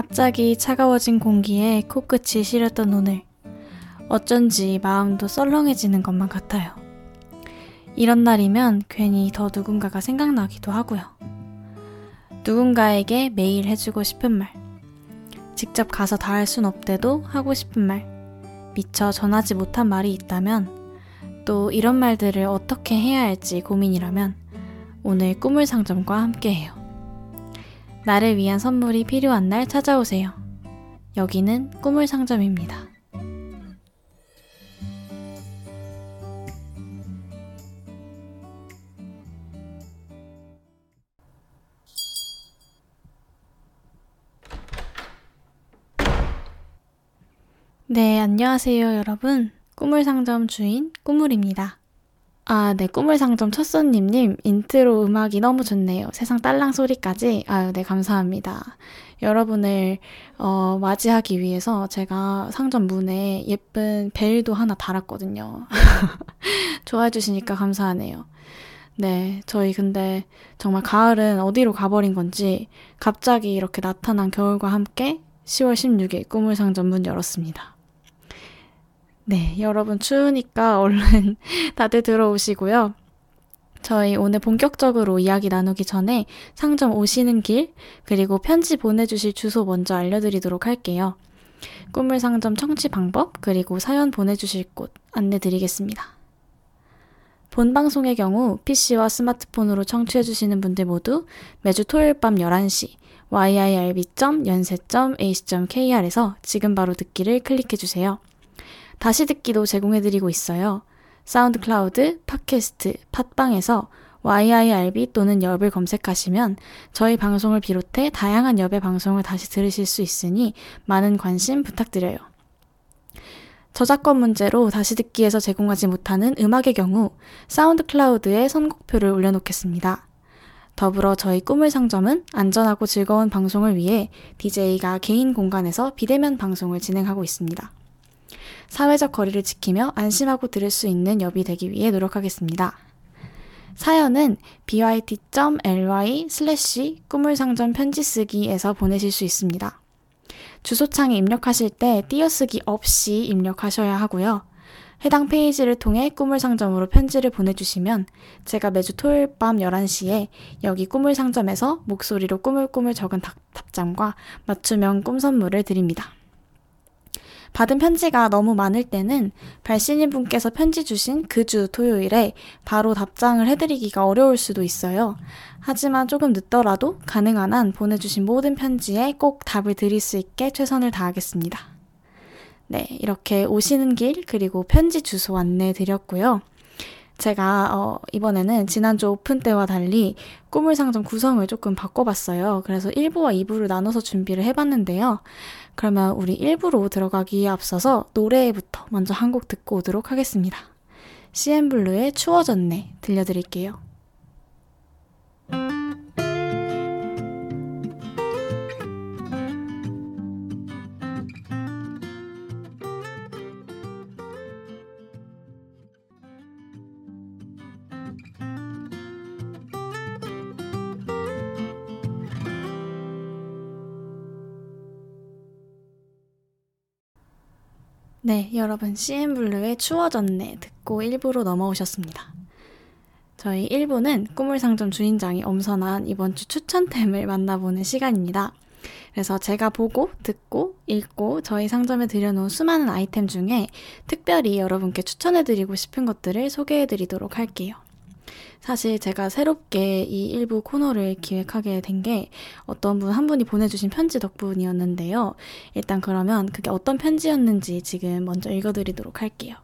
갑자기 차가워진 공기에 코끝이 시렸던 오늘. 어쩐지 마음도 썰렁해지는 것만 같아요. 이런 날이면 괜히 더 누군가가 생각나기도 하고요. 누군가에게 매일 해주고 싶은 말. 직접 가서 다 할 순 없대도 하고 싶은 말. 미처 전하지 못한 말이 있다면 또 이런 말들을 어떻게 해야 할지 고민이라면 오늘 꿈을 상점과 함께해요. 나를 위한 선물이 필요한 날 찾아오세요. 여기는 꿈을 상점입니다. 네, 안녕하세요, 여러분. 꿈을 상점 주인 꾸물입니다. 아, 네, 꿈을 상점 첫 손님님, 인트로 음악이 너무 좋네요. 세상 딸랑 소리까지. 아유, 네, 감사합니다. 여러분을, 어, 맞이하기 위해서 제가 상점 문에 예쁜 벨도 하나 달았거든요. 좋아해 주시니까 감사하네요. 네, 저희 근데 정말 가을은 어디로 가버린 건지 갑자기 이렇게 나타난 겨울과 함께 10월 16일 꿈을 상점 문 열었습니다. 네, 여러분 추우니까 얼른 다들 들어오시고요. 저희 오늘 본격적으로 이야기 나누기 전에 상점 오시는 길, 그리고 편지 보내주실 주소 먼저 알려드리도록 할게요. 꿈을 상점 청취 방법, 그리고 사연 보내주실 곳 안내드리겠습니다. 본 방송의 경우 PC와 스마트폰으로 청취해주시는 분들 모두 매주 토요일 밤 11시 yirb.연세.ac.kr에서 지금 바로 듣기를 클릭해주세요. 다시 듣기도 제공해드리고 있어요. 사운드 클라우드, 팟캐스트, 팟빵에서 YIRB 또는 엽을 검색하시면 저희 방송을 비롯해 다양한 엽의 방송을 다시 들으실 수 있으니 많은 관심 부탁드려요. 저작권 문제로 다시 듣기에서 제공하지 못하는 음악의 경우 사운드 클라우드에 선곡표를 올려놓겠습니다. 더불어 저희 꿈을 상점은 안전하고 즐거운 방송을 위해 DJ가 개인 공간에서 비대면 방송을 진행하고 있습니다. 사회적 거리를 지키며 안심하고 들을 수 있는 엽이 되기 위해 노력하겠습니다. 사연은 bit.ly 슬래시 꿈을상점 편지 쓰기에서 보내실 수 있습니다. 주소창에 입력하실 때 띄어쓰기 없이 입력하셔야 하고요. 해당 페이지를 통해 꿈을 상점으로 편지를 보내주시면 제가 매주 토요일 밤 11시에 여기 꿈을 상점에서 목소리로 꾸물꾸물 적은 답장과 맞춤형 꿈 선물을 드립니다. 받은 편지가 너무 많을 때는 발신인 분께서 편지 주신 그 주 토요일에 바로 답장을 해드리기가 어려울 수도 있어요. 하지만 조금 늦더라도 가능한 한 보내주신 모든 편지에 꼭 답을 드릴 수 있게 최선을 다하겠습니다. 네, 이렇게 오시는 길 그리고 편지 주소 안내 드렸고요. 제가 어, 이번에는 지난주 오픈 때와 달리 꿈을 상점 구성을 조금 바꿔봤어요. 그래서 1부와 2부를 나눠서 준비를 해봤는데요. 그러면 우리 1부로 들어가기에 앞서서 노래부터 먼저 한 곡 듣고 오도록 하겠습니다. CN블루의 추워졌네 들려드릴게요. 네, 여러분 CN블루의 추워졌네 듣고 1부로 넘어오셨습니다. 저희 1부는 꿈을 상점 주인장이 엄선한 이번 주 추천템을 만나보는 시간입니다. 그래서 제가 보고, 듣고, 읽고 저희 상점에 들여놓은 수많은 아이템 중에 특별히 여러분께 추천해드리고 싶은 것들을 소개해드리도록 할게요. 사실 제가 새롭게 이 일부 코너를 기획하게 된 게 어떤 분 한 분이 보내주신 편지 덕분이었는데요. 일단 그러면 그게 어떤 편지였는지 지금 먼저 읽어드리도록 할게요.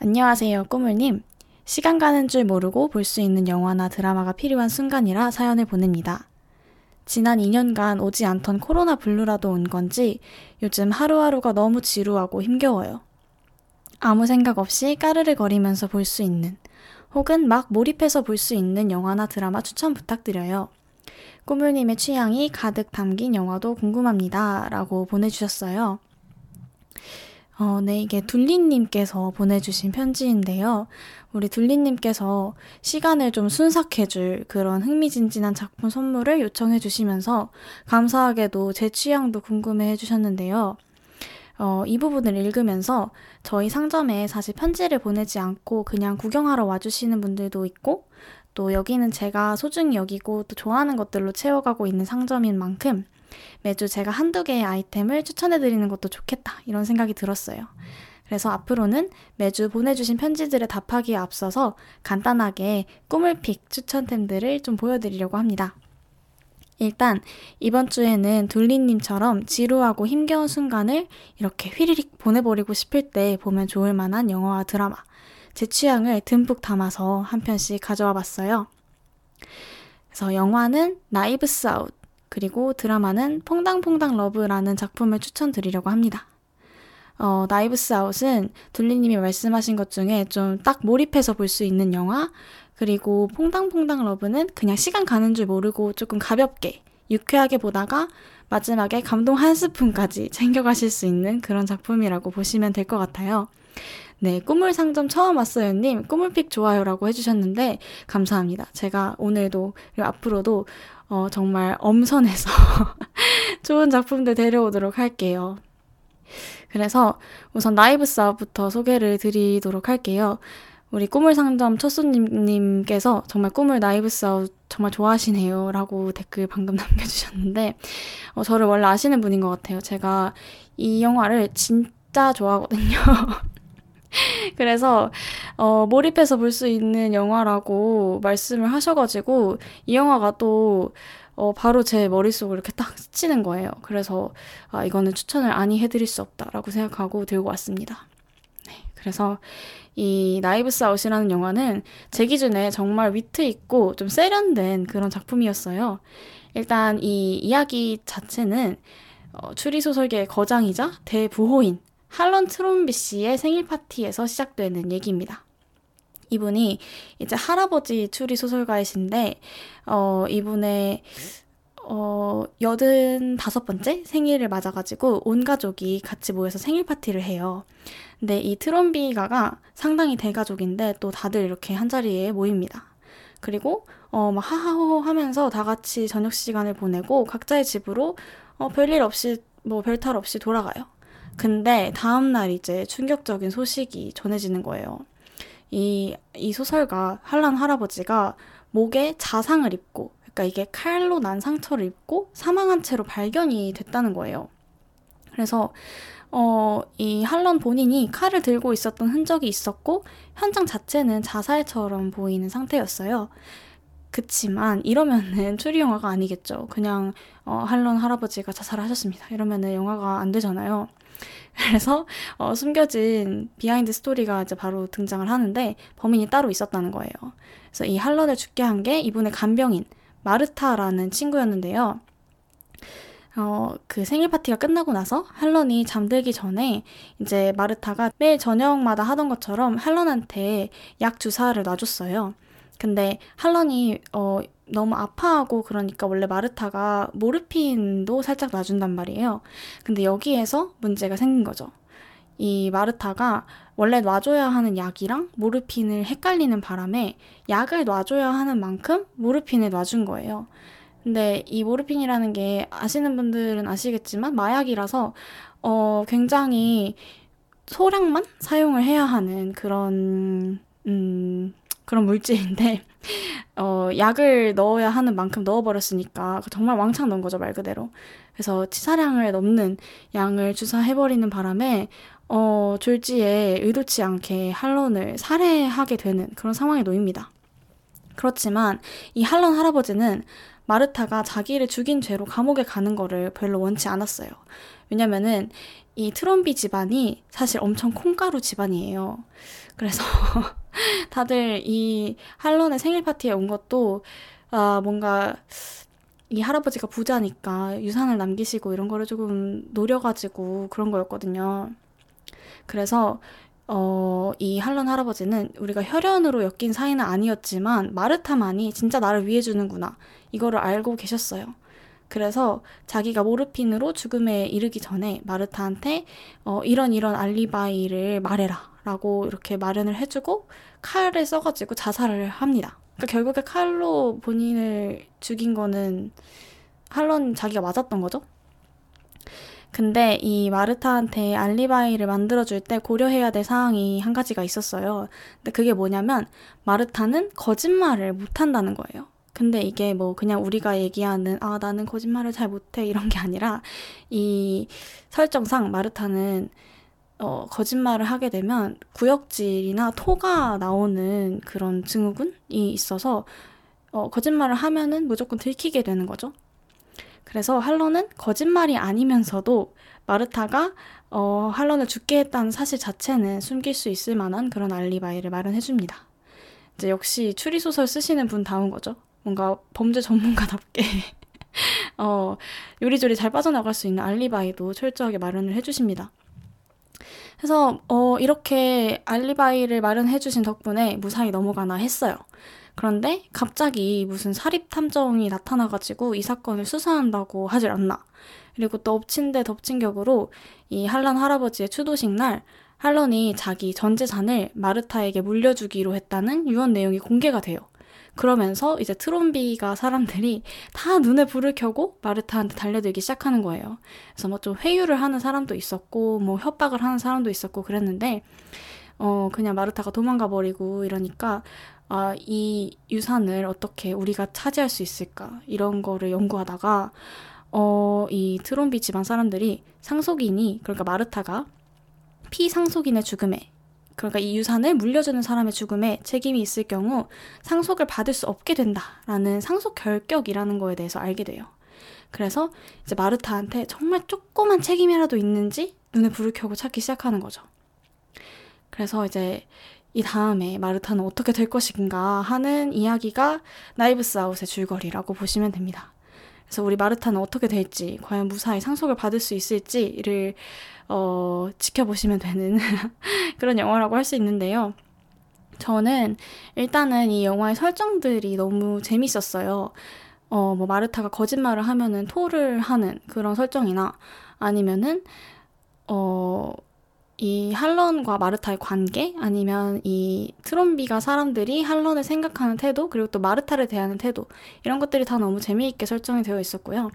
안녕하세요, 꾸물님. 시간 가는 줄 모르고 볼 수 있는 영화나 드라마가 필요한 순간이라 사연을 보냅니다. 지난 2년간 오지 않던 코로나 블루라도 온 건지 요즘 하루하루가 너무 지루하고 힘겨워요. 아무 생각 없이 까르르 거리면서 볼 수 있는 혹은 막 몰입해서 볼 수 있는 영화나 드라마 추천 부탁드려요. 꾸물님의 취향이 가득 담긴 영화도 궁금합니다. 라고 보내주셨어요. 어, 네, 이게 둘리님께서 보내주신 편지인데요. 우리 둘리님께서 시간을 좀 순삭해줄 그런 흥미진진한 작품 선물을 요청해주시면서 감사하게도 제 취향도 궁금해 해주셨는데요. 어, 이 부분을 읽으면서 저희 상점에 사실 편지를 보내지 않고 그냥 구경하러 와주시는 분들도 있고 또 여기는 제가 소중히 여기고 또 좋아하는 것들로 채워가고 있는 상점인 만큼 매주 제가 한두 개의 아이템을 추천해드리는 것도 좋겠다 이런 생각이 들었어요. 그래서 앞으로는 매주 보내주신 편지들에 답하기에 앞서서 간단하게 꿈을 픽 추천템들을 좀 보여드리려고 합니다. 일단 이번 주에는 둘리님처럼 지루하고 힘겨운 순간을 이렇게 휘리릭 보내버리고 싶을 때 보면 좋을 만한 영화와 드라마, 제 취향을 듬뿍 담아서 한 편씩 가져와 봤어요. 그래서 영화는 나이브스 아웃, 그리고 드라마는 퐁당퐁당 러브라는 작품을 추천드리려고 합니다. 어, 나이브스 아웃은 둘리님이 말씀하신 것 중에 좀 딱 몰입해서 볼 수 있는 영화, 그리고 퐁당퐁당 러브는 그냥 시간 가는 줄 모르고 조금 가볍게, 유쾌하게 보다가 마지막에 감동 한 스푼까지 챙겨가실 수 있는 그런 작품이라고 보시면 될 것 같아요. 네, 꿈을 상점 처음 왔어요님, 꿈을픽 좋아요라고 해주셨는데, 감사합니다. 제가 오늘도, 그리고 앞으로도, 어, 정말 엄선해서 좋은 작품들 데려오도록 할게요. 그래서 우선 나이브 사업부터 소개를 드리도록 할게요. 우리 꿈을 상점 첫 손님님께서 정말 꿈을 나이브 사웃 정말 좋아하시네요. 라고 댓글 방금 남겨주셨는데, 어, 저를 원래 아시는 분인 것 같아요. 제가 이 영화를 진짜 좋아하거든요. 그래서, 어, 몰입해서 볼 수 있는 영화라고 말씀을 하셔가지고, 이 영화가 또, 어, 바로 제 머릿속으로 이렇게 딱 스치는 거예요. 그래서, 아, 이거는 추천을 아니 해드릴 수 없다라고 생각하고 들고 왔습니다. 네, 그래서 이 나이브스 아웃이라는 영화는 제 기준에 정말 위트 있고 좀 세련된 그런 작품이었어요. 일단 이 이야기 자체는 어, 추리소설계의 거장이자 대부호인 할런 트롬비 씨의 생일 파티에서 시작되는 얘기입니다. 이분이 이제 할아버지 추리 소설가이신데, 어, 이분의, 어, 여든 다섯 번째 생일을 맞아가지고 온 가족이 같이 모여서 생일 파티를 해요. 근데 이 트롬비가가 상당히 대가족인데 또 다들 이렇게 한 자리에 모입니다. 그리고 어, 막 하하호호 하면서 다 같이 저녁 시간을 보내고 각자의 집으로 어, 별일 없이 뭐 별탈 없이 돌아가요. 근데 다음날 이제 충격적인 소식이 전해지는 거예요. 이, 이 소설가 한란 할아버지가 목에 자상을 입고, 그러니까 이게 칼로 난 상처를 입고 사망한 채로 발견이 됐다는 거예요. 그래서 어, 이 할런 본인이 칼을 들고 있었던 흔적이 있었고, 현장 자체는 자살처럼 보이는 상태였어요. 그치만 이러면은 추리 영화가 아니겠죠. 그냥 어, 할런 할아버지가 자살하셨습니다. 이러면은 영화가 안 되잖아요. 그래서 어, 숨겨진 비하인드 스토리가 이제 바로 등장을 하는데 범인이 따로 있었다는 거예요. 그래서 이 할런을 죽게 한 게 이분의 간병인 마르타라는 친구였는데요. 어, 그 생일 파티가 끝나고 나서 할런이 잠들기 전에 이제 마르타가 매일 저녁마다 하던 것처럼 할런한테 약 주사를 놔줬어요. 근데 할런이 어, 너무 아파하고 그러니까 원래 마르타가 모르핀도 살짝 놔준단 말이에요. 근데 여기에서 문제가 생긴 거죠. 이 마르타가 원래 놔줘야 하는 약이랑 모르핀을 헷갈리는 바람에 약을 놔줘야 하는 만큼 모르핀을 놔준 거예요. 근데 이 모르핀이라는 게 아시는 분들은 아시겠지만 마약이라서 어 굉장히 소량만 사용을 해야 하는 그런 음 그런 물질인데 어 약을 넣어야 하는 만큼 넣어버렸으니까 정말 왕창 넣은 거죠 말 그대로 그래서 치사량을 넘는 양을 주사해버리는 바람에 어 졸지에 의도치 않게 할런을 살해하게 되는 그런 상황에 놓입니다. 그렇지만 이 할런 할아버지는 마르타가 자기를 죽인 죄로 감옥에 가는 거를 별로 원치 않았어요. 왜냐면은 이 트럼비 집안이 사실 엄청 콩가루 집안이에요. 그래서 다들 이 할런의 생일 파티에 온 것도 아 뭔가 이 할아버지가 부자니까 유산을 남기시고 이런 거를 조금 노려가지고 그런 거였거든요. 그래서 어, 이 할런 할아버지는 우리가 혈연으로 엮인 사이는 아니었지만 마르타만이 진짜 나를 위해 주는구나. 이거를 알고 계셨어요. 그래서 자기가 모르핀으로 죽음에 이르기 전에 마르타한테 어, 이런 이런 알리바이를 말해라 라고 이렇게 마련을 해주고 칼을 써가지고 자살을 합니다. 그러니까 결국에 칼로 본인을 죽인 거는 할런 자기가 맞았던 거죠. 근데 이 마르타한테 알리바이를 만들어줄 때 고려해야 될 사항이 한 가지가 있었어요. 근데 그게 뭐냐면 마르타는 거짓말을 못한다는 거예요. 근데 이게 뭐 그냥 우리가 얘기하는 아 나는 거짓말을 잘 못해 이런 게 아니라 이 설정상 마르타는 어, 거짓말을 하게 되면 구역질이나 토가 나오는 그런 증후군이 있어서 어, 거짓말을 하면은 무조건 들키게 되는 거죠. 그래서 할런은 거짓말이 아니면서도 마르타가 어, 할런을 죽게 했다는 사실 자체는 숨길 수 있을 만한 그런 알리바이를 마련해 줍니다. 이제 역시 추리소설 쓰시는 분다운 거죠. 뭔가 범죄 전문가답게 어, 요리조리 잘 빠져나갈 수 있는 알리바이도 철저하게 마련을 해주십니다. 그래서 어, 이렇게 알리바이를 마련해 주신 덕분에 무사히 넘어가나 했어요. 그런데 갑자기 무슨 사립 탐정이 나타나가지고 이 사건을 수사한다고 하질 않나. 그리고 또 엎친 데 덮친 격으로 이 할란 할아버지의 추도식 날 할런이 자기 전 재산을 마르타에게 물려주기로 했다는 유언 내용이 공개가 돼요. 그러면서 이제 트롬비가 사람들이 다 눈에 불을 켜고 마르타한테 달려들기 시작하는 거예요. 그래서 뭐 좀 회유를 하는 사람도 있었고, 뭐 협박을 하는 사람도 있었고 그랬는데, 어, 그냥 마르타가 도망가 버리고 이러니까, 아, 이 유산을 어떻게 우리가 차지할 수 있을까? 이런 거를 연구하다가, 어, 이 트롬비 집안 사람들이 상속인이, 그러니까 마르타가 피상속인의 죽음에 그러니까 이 유산을 물려주는 사람의 죽음에 책임이 있을 경우 상속을 받을 수 없게 된다라는 상속 결격이라는 거에 대해서 알게 돼요. 그래서 이제 마르타한테 정말 조그만 책임이라도 있는지 눈에 불을 켜고 찾기 시작하는 거죠. 그래서 이제 이 다음에 마르타는 어떻게 될 것인가 하는 이야기가 나이브스 아웃의 줄거리라고 보시면 됩니다. 그래서 우리 마르타는 어떻게 될지, 과연 무사히 상속을 받을 수 있을지를 어, 지켜보시면 되는 그런 영화라고 할 수 있는데요. 저는 일단은 이 영화의 설정들이 너무 재밌었어요. 어, 뭐 마르타가 거짓말을 하면은 토를 하는 그런 설정이나 아니면은 어, 이 할런과 마르타의 관계 아니면 이 트롬비가 사람들이 할런을 생각하는 태도 그리고 또 마르타를 대하는 태도 이런 것들이 다 너무 재미있게 설정이 되어 있었고요.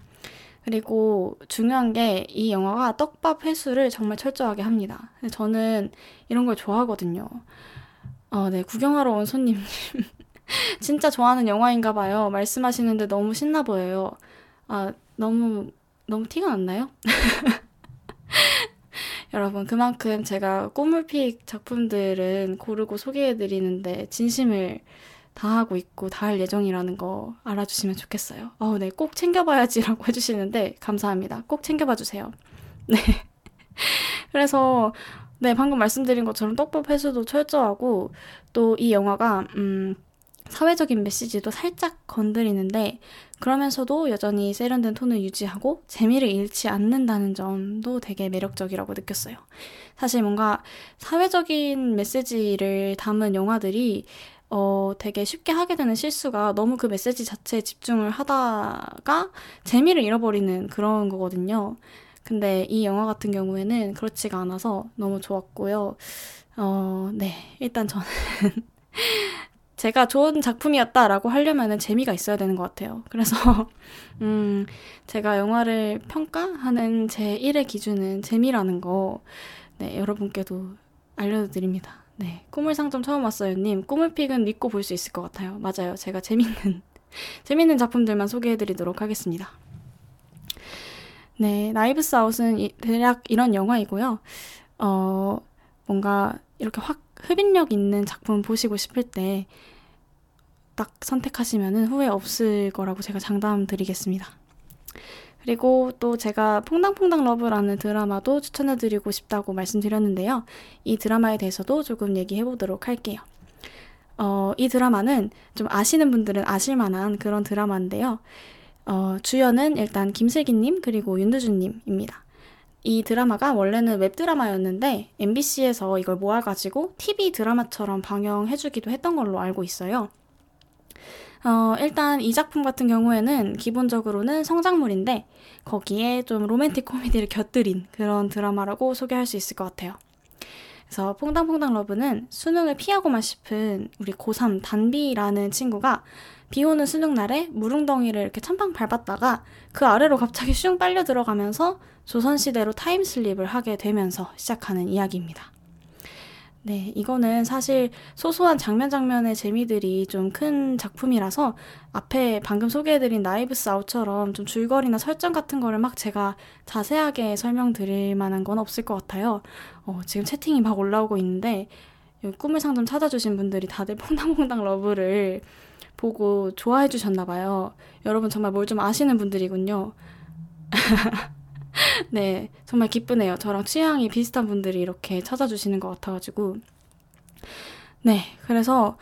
그리고 중요한 게 이 영화가 떡밥 회수를 정말 철저하게 합니다. 저는 이런 걸 좋아하거든요. 어, 네, 구경하러 온 손님님. 진짜 좋아하는 영화인가 봐요. 말씀하시는데 너무 신나 보여요. 아, 너무, 너무 티가 났나요? 여러분, 그만큼 제가 꼬물픽 작품들은 고르고 소개해드리는데 진심을 다하고 있고 다할 예정이라는 거 알아주시면 좋겠어요. 어, 네, 꼭 챙겨봐야지라고 해주시는데 감사합니다. 꼭 챙겨봐 주세요. 네. 그래서 네, 방금 말씀드린 것처럼 떡밥 회수도 철저하고 또 이 영화가 음, 사회적인 메시지도 살짝 건드리는데 그러면서도 여전히 세련된 톤을 유지하고 재미를 잃지 않는다는 점도 되게 매력적이라고 느꼈어요. 사실 뭔가 사회적인 메시지를 담은 영화들이 어, 되게 쉽게 하게 되는 실수가 너무 그 메시지 자체에 집중을 하다가 재미를 잃어버리는 그런 거거든요. 근데 이 영화 같은 경우에는 그렇지가 않아서 너무 좋았고요. 어, 네. 일단 저는 제가 좋은 작품이었다라고 하려면은 재미가 있어야 되는 것 같아요. 그래서, 음, 제가 영화를 평가하는 제 1의 기준은 재미라는 거, 네, 여러분께도 알려드립니다. 네. 꿈을 상점 처음 왔어요님. 꿈을 픽은 믿고 볼 수 있을 것 같아요. 맞아요. 제가 재밌는, 재밌는 작품들만 소개해드리도록 하겠습니다. 네. 나이브스 아웃은 이, 대략 이런 영화이고요. 어, 뭔가 이렇게 확 흡인력 있는 작품 보시고 싶을 때 딱 선택하시면 후회 없을 거라고 제가 장담 드리겠습니다. 그리고 또 제가 퐁당퐁당 러브라는 드라마도 추천해드리고 싶다고 말씀드렸는데요. 이 드라마에 대해서도 조금 얘기해 보도록 할게요. 어, 이 드라마는 좀 아시는 분들은 아실만한 그런 드라마인데요. 어, 주연은 일단 김슬기님 그리고 윤두준님입니다. 이 드라마가 원래는 웹드라마였는데 MBC에서 이걸 모아가지고 TV 드라마처럼 방영해주기도 했던 걸로 알고 있어요. 어, 일단 이 작품 같은 경우에는 기본적으로는 성장물인데 거기에 좀 로맨틱 코미디를 곁들인 그런 드라마라고 소개할 수 있을 것 같아요. 그래서 퐁당퐁당 러브는 수능을 피하고만 싶은 우리 고3 단비라는 친구가 비 오는 수능 날에 무릉덩이를 이렇게 찬방 밟았다가 그 아래로 갑자기 슝 빨려 들어가면서 조선시대로 타임슬립을 하게 되면서 시작하는 이야기입니다. 네, 이거는 사실 소소한 장면 장면의 재미들이 좀 큰 작품이라서 앞에 방금 소개해드린 나이브스 아웃처럼 좀 줄거리나 설정 같은 거를 막 제가 자세하게 설명드릴 만한 건 없을 것 같아요. 어, 지금 채팅이 막 올라오고 있는데 꿈을 상점 찾아주신 분들이 다들 퐁당퐁당 러브를 보고 좋아해 주셨나 봐요. 여러분 정말 뭘 좀 아시는 분들이군요. 네, 정말 기쁘네요. 저랑 취향이 비슷한 분들이 이렇게 찾아주시는 것 같아가지고. 네, 그래서,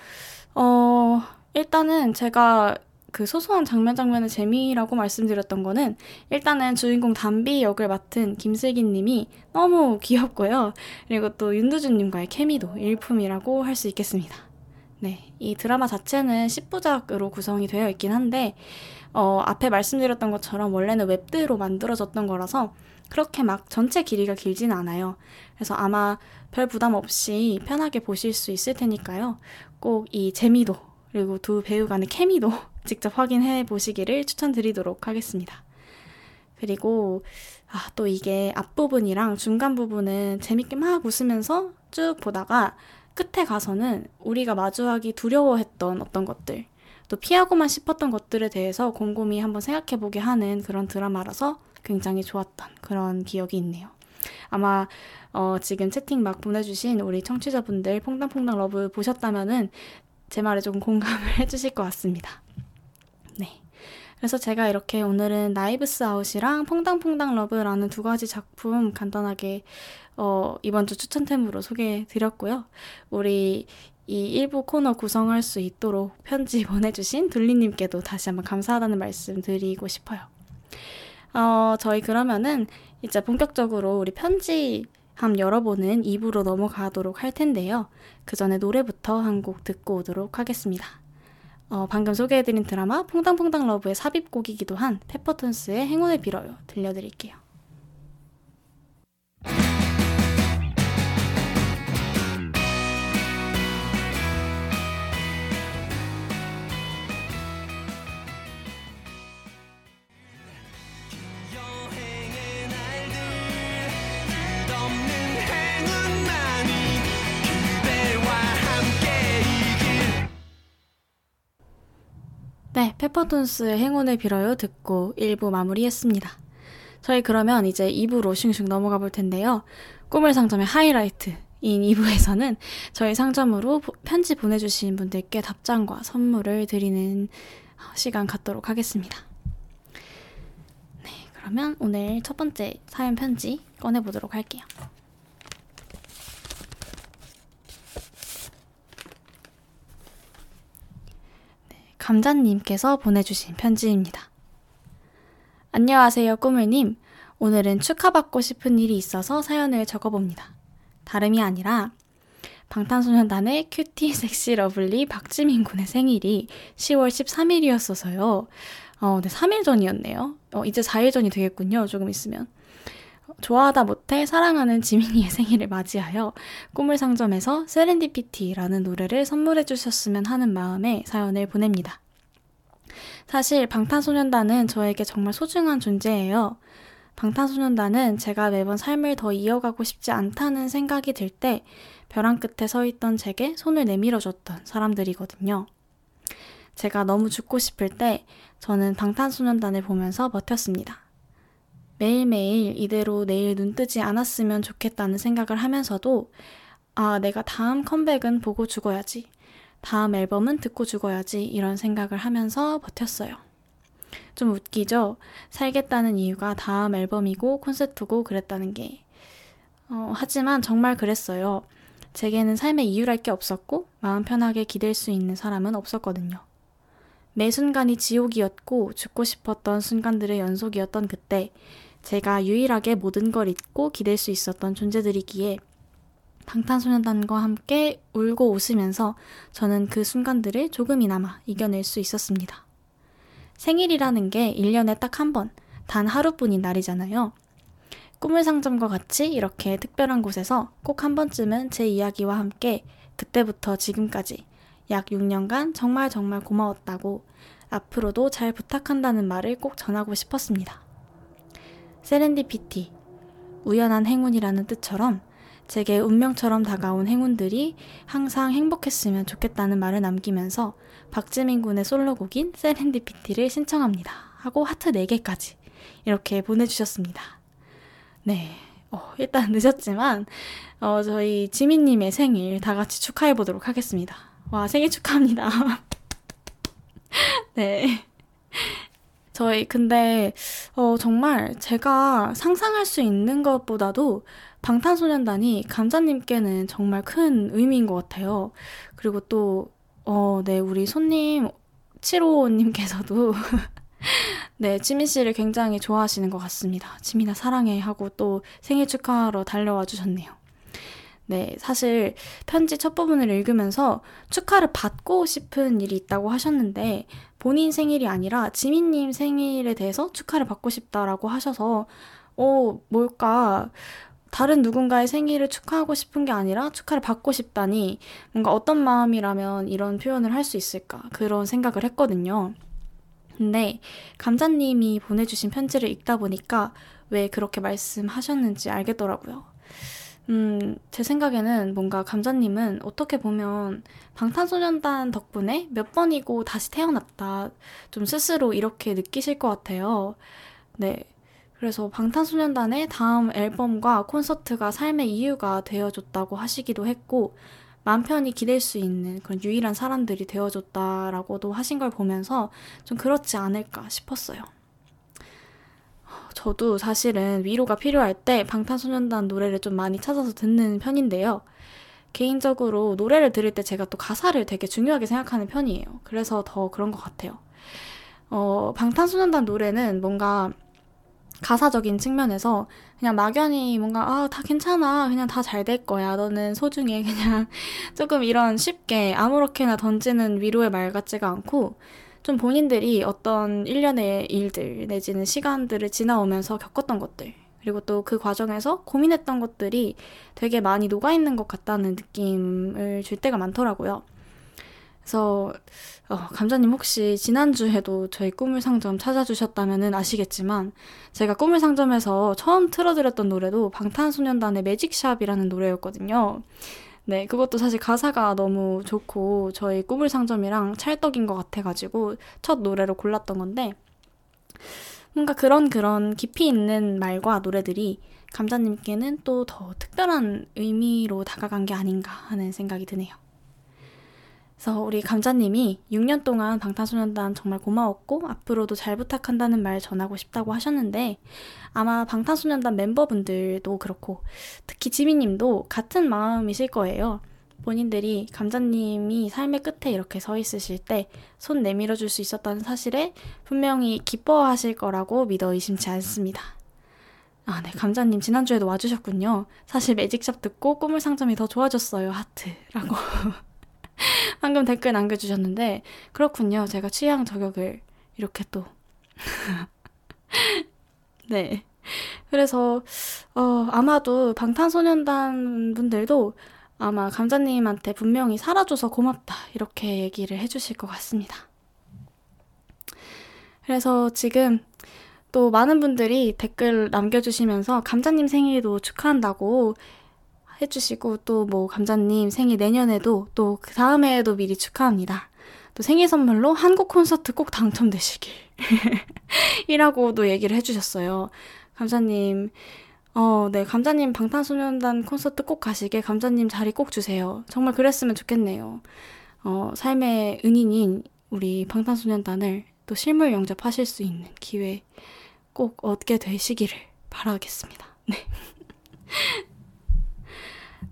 어, 일단은 제가 그 소소한 장면 장면의 재미라고 말씀드렸던 거는 일단은 주인공 담비 역을 맡은 김슬기 님이 너무 귀엽고요. 그리고 또 윤두준 님과의 케미도 일품이라고 할 수 있겠습니다. 네, 이 드라마 자체는 10부작으로 구성이 되어 있긴 한데 어, 앞에 말씀드렸던 것처럼 원래는 웹드로 만들어졌던 거라서 그렇게 막 전체 길이가 길지는 않아요. 그래서 아마 별 부담 없이 편하게 보실 수 있을 테니까요. 꼭 이 재미도 그리고 두 배우 간의 케미도 직접 확인해 보시기를 추천드리도록 하겠습니다. 그리고 아, 또 이게 앞부분이랑 중간 부분은 재밌게 막 웃으면서 쭉 보다가 끝에 가서는 우리가 마주하기 두려워했던 어떤 것들, 또 피하고만 싶었던 것들에 대해서 곰곰이 한번 생각해보게 하는 그런 드라마라서 굉장히 좋았던 그런 기억이 있네요. 아마 어, 지금 채팅 막 보내주신 우리 청취자분들 퐁당퐁당 러브 보셨다면은 제 말에 조금 공감을 해주실 것 같습니다. 네. 그래서 제가 이렇게 오늘은 나이브스 아웃이랑 퐁당퐁당 러브라는 두 가지 작품 간단하게 어, 이번 주 추천템으로 소개해 드렸고요. 우리 이 일부 코너 구성할 수 있도록 편지 보내주신 둘리님께도 다시 한번 감사하다는 말씀 드리고 싶어요. 어, 저희 그러면은 이제 본격적으로 우리 편지 함 열어보는 2부로 넘어가도록 할 텐데요. 그 전에 노래부터 한 곡 듣고 오도록 하겠습니다. 어, 방금 소개해드린 드라마 퐁당퐁당 러브의 삽입곡이기도 한 페퍼톤스의 행운을 빌어요. 들려드릴게요. 네, 페퍼톤스의 행운을 빌어요 듣고 1부 마무리했습니다. 저희 그러면 이제 2부로 슝슝 넘어가 볼 텐데요. 꿈을 상점의 하이라이트 인 2부에서는 저희 상점으로 편지 보내주신 분들께 답장과 선물을 드리는 시간 갖도록 하겠습니다. 네, 그러면 오늘 첫 번째 사연 편지 꺼내보도록 할게요. 감자님께서 보내주신 편지입니다. 안녕하세요, 꾸물님. 오늘은 축하받고 싶은 일이 있어서 사연을 적어봅니다. 다름이 아니라 방탄소년단의 cutie sexy lovely 박지민 군의 생일이 10월 13일이었어서요. 어, 네, 3일 전이었네요. 어, 이제 4일 전이 되겠군요. 조금 있으면. 좋아하다 못해 사랑하는 지민이의 생일을 맞이하여 꾸물 상점에서 Serendipity라는 노래를 선물해 주셨으면 하는 마음에 사연을 보냅니다. 사실 방탄소년단은 저에게 정말 소중한 존재예요. 방탄소년단은 제가 매번 삶을 더 이어가고 싶지 않다는 생각이 들 때 벼랑 끝에 서 있던 제게 손을 내밀어 줬던 사람들이거든요. 제가 너무 죽고 싶을 때 저는 방탄소년단을 보면서 버텼습니다. 매일매일 이대로 내일 눈 뜨지 않았으면 좋겠다는 생각을 하면서도 아, 내가 다음 컴백은 보고 죽어야지. 다음 앨범은 듣고 죽어야지. 이런 생각을 하면서 버텼어요. 좀 웃기죠? 살겠다는 이유가 다음 앨범이고 콘서트고 그랬다는 게. 어, 하지만 정말 그랬어요. 제게는 삶의 이유랄 게 없었고 마음 편하게 기댈 수 있는 사람은 없었거든요. 매 순간이 지옥이었고 죽고 싶었던 순간들의 연속이었던 그때 제가 유일하게 모든 걸 잊고 기댈 수 있었던 존재들이기에 방탄소년단과 함께 울고 웃으면서 저는 그 순간들을 조금이나마 이겨낼 수 있었습니다. 생일이라는 게 1년에 딱 한 번, 단 하루뿐인 날이잖아요. 꿈을 상점과 같이 이렇게 특별한 곳에서 꼭 한 번쯤은 제 이야기와 함께 그때부터 지금까지 약 6년간 정말 정말 고마웠다고 앞으로도 잘 부탁한다는 말을 꼭 전하고 싶었습니다. 세렌디피티, 우연한 행운이라는 뜻처럼 제게 운명처럼 다가온 행운들이 항상 행복했으면 좋겠다는 말을 남기면서 박지민 군의 솔로곡인 세렌디피티를 신청합니다. 하고 하트 4개까지 이렇게 보내주셨습니다. 네. 어, 일단 늦었지만, 어, 저희 지민님의 생일 다 같이 축하해보도록 하겠습니다. 와, 생일 축하합니다. 네. 저희, 근데, 어, 정말 제가 상상할 수 있는 것보다도 방탄소년단이 감자님께는 정말 큰 의미인 것 같아요. 그리고 또, 어, 네, 우리 손님 7호님께서도 네, 지민 씨를 굉장히 좋아하시는 것 같습니다. 지민아 사랑해 하고 또 생일 축하하러 달려와 주셨네요. 네, 사실 편지 첫 부분을 읽으면서 축하를 받고 싶은 일이 있다고 하셨는데 본인 생일이 아니라 지민님 생일에 대해서 축하를 받고 싶다라고 하셔서 어, 뭘까? 다른 누군가의 생일을 축하하고 싶은 게 아니라 축하를 받고 싶다니 뭔가 어떤 마음이라면 이런 표현을 할 수 있을까 그런 생각을 했거든요. 근데 감자님이 보내주신 편지를 읽다 보니까 왜 그렇게 말씀하셨는지 알겠더라고요. 음, 제 생각에는 뭔가 감자님은 어떻게 보면 방탄소년단 덕분에 몇 번이고 다시 태어났다. 좀 스스로 이렇게 느끼실 것 같아요. 네. 그래서 방탄소년단의 다음 앨범과 콘서트가 삶의 이유가 되어줬다고 하시기도 했고, 맘 편히 기댈 수 있는 그런 유일한 사람들이 되어줬다라고도 하신 걸 보면서 좀 그렇지 않을까 싶었어요. 저도 사실은 위로가 필요할 때 방탄소년단 노래를 좀 많이 찾아서 듣는 편인데요. 개인적으로 노래를 들을 때 제가 또 가사를 되게 중요하게 생각하는 편이에요. 그래서 더 그런 것 같아요. 어, 방탄소년단 노래는 뭔가 가사적인 측면에서 그냥 막연히 뭔가 아 다 괜찮아 그냥 다 잘 될 거야 너는 소중해 그냥 조금 이런 쉽게 아무렇게나 던지는 위로의 말 같지가 않고 좀 본인들이 어떤 일련의 일들 내지는 시간들을 지나오면서 겪었던 것들 그리고 또 그 과정에서 고민했던 것들이 되게 많이 녹아있는 것 같다는 느낌을 줄 때가 많더라고요. 그래서 어, 감자님 혹시 지난주에도 저희 꿈을 상점 찾아주셨다면 아시겠지만 제가 꿈을 상점에서 처음 틀어드렸던 노래도 방탄소년단의 매직샵이라는 노래였거든요. 네, 그것도 사실 가사가 너무 좋고 저희 꿈을 상점이랑 찰떡인 것 같아가지고 첫 노래로 골랐던 건데 뭔가 그런 그런 깊이 있는 말과 노래들이 감자님께는 또 더 특별한 의미로 다가간 게 아닌가 하는 생각이 드네요. 그래서 우리 감자님이 6년 동안 방탄소년단 정말 고마웠고 앞으로도 잘 부탁한다는 말 전하고 싶다고 하셨는데 아마 방탄소년단 멤버분들도 그렇고 특히 지민님도 같은 마음이실 거예요. 본인들이 감자님이 삶의 끝에 이렇게 서 있으실 때 손 내밀어 줄 수 있었다는 사실에 분명히 기뻐하실 거라고 믿어 의심치 않습니다. 아, 네. 감자님 지난주에도 와주셨군요. 사실 매직샵 듣고 꿈을 상점이 더 좋아졌어요. 하트 라고. 방금 댓글 남겨주셨는데, 그렇군요. 제가 취향 저격을 이렇게 또. 네. 그래서, 어, 아마도 방탄소년단 분들도 아마 감자님한테 분명히 살아줘서 고맙다. 이렇게 얘기를 해주실 것 같습니다. 그래서 지금 또 많은 분들이 댓글 남겨주시면서 감자님 생일도 축하한다고 해주시고 또 뭐 감자님 생일 내년에도 또 그 다음해에도 미리 축하합니다. 또 생일 선물로 한국 콘서트 꼭 당첨되시길 이라고도 얘기를 해주셨어요. 감자님 어, 네, 감자님 방탄소년단 콘서트 꼭 가시게 감자님 자리 꼭 주세요. 정말 그랬으면 좋겠네요. 어, 삶의 은인인 우리 방탄소년단을 또 실물 영접하실 수 있는 기회 꼭 얻게 되시기를 바라겠습니다. 네.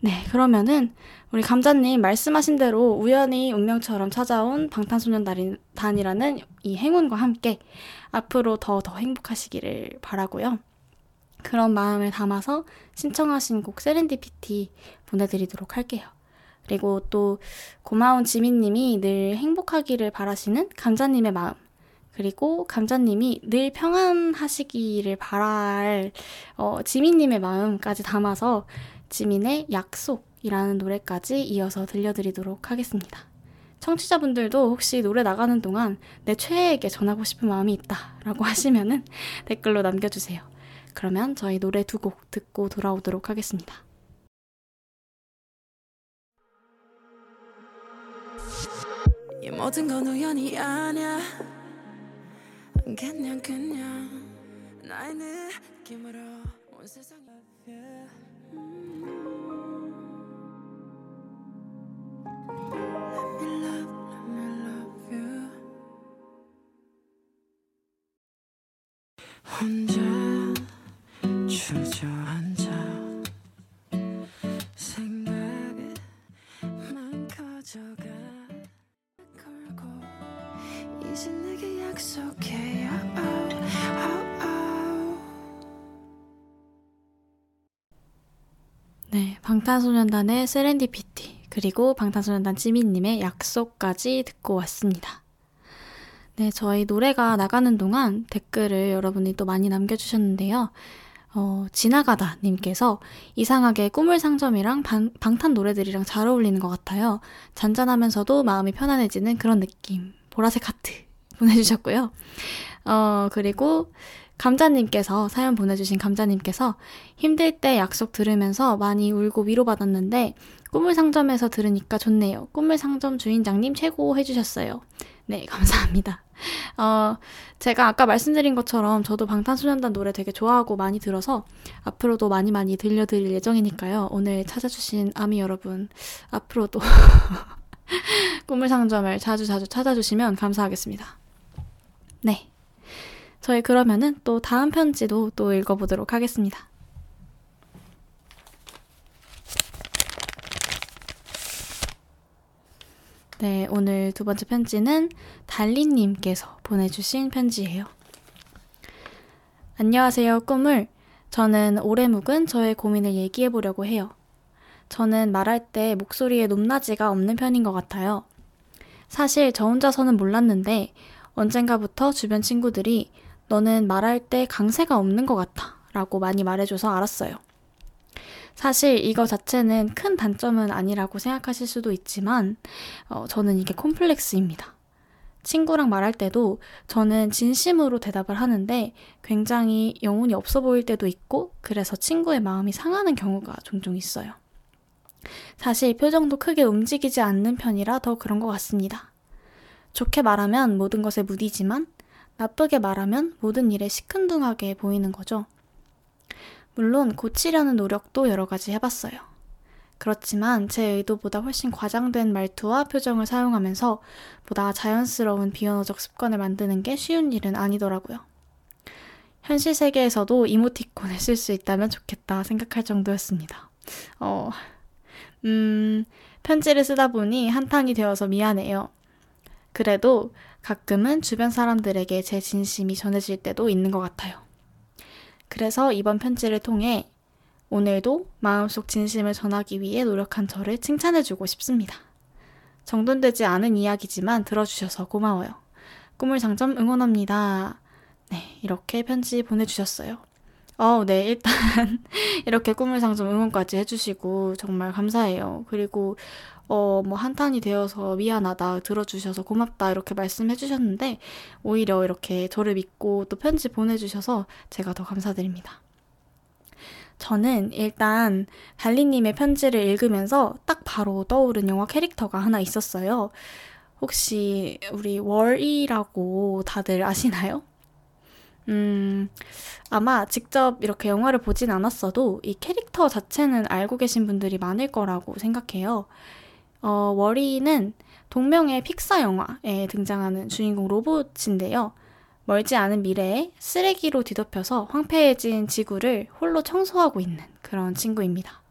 네, 그러면은 우리 감자님 말씀하신 대로 우연히 운명처럼 찾아온 방탄소년단이라는 이 행운과 함께 앞으로 더 더 행복하시기를 바라고요. 그런 마음을 담아서 신청하신 곡 세렌디피티 보내드리도록 할게요. 그리고 또 고마운 지민님이 늘 행복하기를 바라시는 감자님의 마음 그리고 감자님이 늘 평안하시기를 바랄 어, 지민님의 마음까지 담아서 지민의 약속이라는 노래까지 이어서 들려드리도록 하겠습니다. 청취자분들도 혹시 노래 나가는 동안 내 최애에게 전하고 싶은 마음이 있다 라고 하시면은 댓글로 남겨주세요. 그러면 저희 노래 두 곡 듣고 돌아오도록 하겠습니다. 이 모든 건 우연이 아니야 그냥 그냥 나의 느낌으로 온 세상이 방탄소년단의 세렌디피티 그리고 방탄소년단 찌민님의 약속까지 듣고 왔습니다. 네, 저희 노래가 나가는 동안 댓글을 여러분이 또 많이 남겨주셨는데요. 어, 지나가다 님께서 이상하게 꿈을 상점이랑 방, 방탄 노래들이랑 잘 어울리는 것 같아요. 잔잔하면서도 마음이 편안해지는 그런 느낌. 보라색 하트 보내주셨고요. 어, 그리고 감자님께서 사연 보내주신 감자님께서 힘들 때 약속 들으면서 많이 울고 위로받았는데 꿈을 상점에서 들으니까 좋네요. 꿈을 상점 주인장님 최고 해주셨어요. 네, 감사합니다. 어, 제가 아까 말씀드린 것처럼 저도 방탄소년단 노래 되게 좋아하고 많이 들어서 앞으로도 많이 많이 들려드릴 예정이니까요. 오늘 찾아주신 아미 여러분, 앞으로도 꿈을 상점을 자주 자주 찾아주시면 감사하겠습니다. 네. 저희 그러면은 또 다음 편지도 또 읽어보도록 하겠습니다. 네, 오늘 두 번째 편지는 달리님께서 보내주신 편지예요. 안녕하세요, 꿈을. 저는 올해 묵은 저의 고민을 얘기해 보려고 해요. 저는 말할 때 목소리에 높낮이가 없는 편인 것 같아요. 사실 저 혼자서는 몰랐는데 언젠가부터 주변 친구들이 너는 말할 때 강세가 없는 것 같아 라고 많이 말해줘서 알았어요. 사실 이거 자체는 큰 단점은 아니라고 생각하실 수도 있지만, 어, 저는 이게 콤플렉스입니다. 친구랑 말할 때도 저는 진심으로 대답을 하는데 굉장히 영혼이 없어 보일 때도 있고, 그래서 친구의 마음이 상하는 경우가 종종 있어요. 사실 표정도 크게 움직이지 않는 편이라 더 그런 것 같습니다. 좋게 말하면 모든 것에 무디지만, 나쁘게 말하면 모든 일에 시큰둥하게 보이는 거죠. 물론 고치려는 노력도 여러 가지 해봤어요. 그렇지만 제 의도보다 훨씬 과장된 말투와 표정을 사용하면서 보다 자연스러운 비언어적 습관을 만드는 게 쉬운 일은 아니더라고요. 현실 세계에서도 이모티콘을 쓸 수 있다면 좋겠다 생각할 정도였습니다. 어, 음, 편지를 쓰다 보니 한탄이 되어서 미안해요. 그래도 가끔은 주변 사람들에게 제 진심이 전해질 때도 있는 것 같아요. 그래서 이번 편지를 통해 오늘도 마음속 진심을 전하기 위해 노력한 저를 칭찬해주고 싶습니다. 정돈되지 않은 이야기지만 들어주셔서 고마워요. 꿈을 장점 응원합니다. 네, 이렇게 편지 보내주셨어요. 어, 네, 일단 이렇게 꿈을 상점 응원까지 해주시고 정말 감사해요. 그리고 어, 뭐 한탄이 되어서 미안하다, 들어주셔서 고맙다, 이렇게 말씀해 주셨는데, 오히려 이렇게 저를 믿고 또 편지 보내주셔서 제가 더 감사드립니다. 저는 일단 달리님의 편지를 읽으면서 딱 바로 떠오른 영화 캐릭터가 하나 있었어요. 혹시 우리 월이라고 다들 아시나요? 음, 아마 직접 이렇게 영화를 보진 않았어도 이 캐릭터 자체는 알고 계신 분들이 많을 거라고 생각해요. 어, 워리는 동명의 픽사 영화에 등장하는 주인공 로봇인데요. 멀지 않은 미래에 쓰레기로 뒤덮여서 황폐해진 지구를 홀로 청소하고 있는 그런 친구입니다.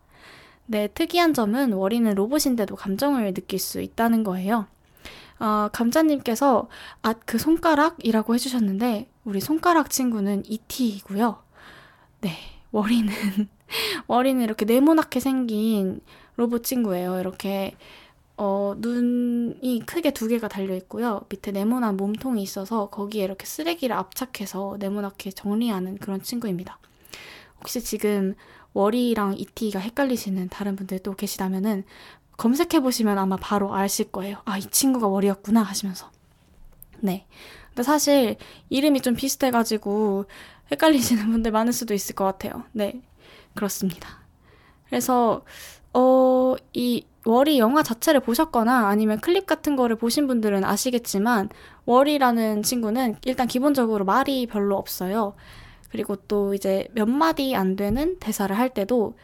네, 특이한 점은 워리는 로봇인데도 감정을 느낄 수 있다는 거예요. 어, 감자님께서 아, 그 손가락이라고 해주셨는데, 우리 손가락 친구는 이티이고요. 네, 워리는 워리는 이렇게 네모나게 생긴 로봇 친구예요. 이렇게 어, 눈이 크게 두 개가 달려 있고요. 밑에 네모난 몸통이 있어서 거기에 이렇게 쓰레기를 압착해서 네모나게 정리하는 그런 친구입니다. 혹시 지금 워리랑 이티가 헷갈리시는 다른 분들도 계시다면은 검색해 보시면 아마 바로 아실 거예요. 아, 이 친구가 워리였구나 하시면서. 네. 근데 사실 이름이 좀 비슷해가지고 헷갈리시는 분들 많을 수도 있을 것 같아요. 네. 그렇습니다. 그래서, 어, 이 월이 영화 자체를 보셨거나 아니면 클립 같은 거를 보신 분들은 아시겠지만, 월이라는 친구는 일단 기본적으로 말이 별로 없어요. 그리고 또 이제 몇 마디 안 되는 대사를 할 때도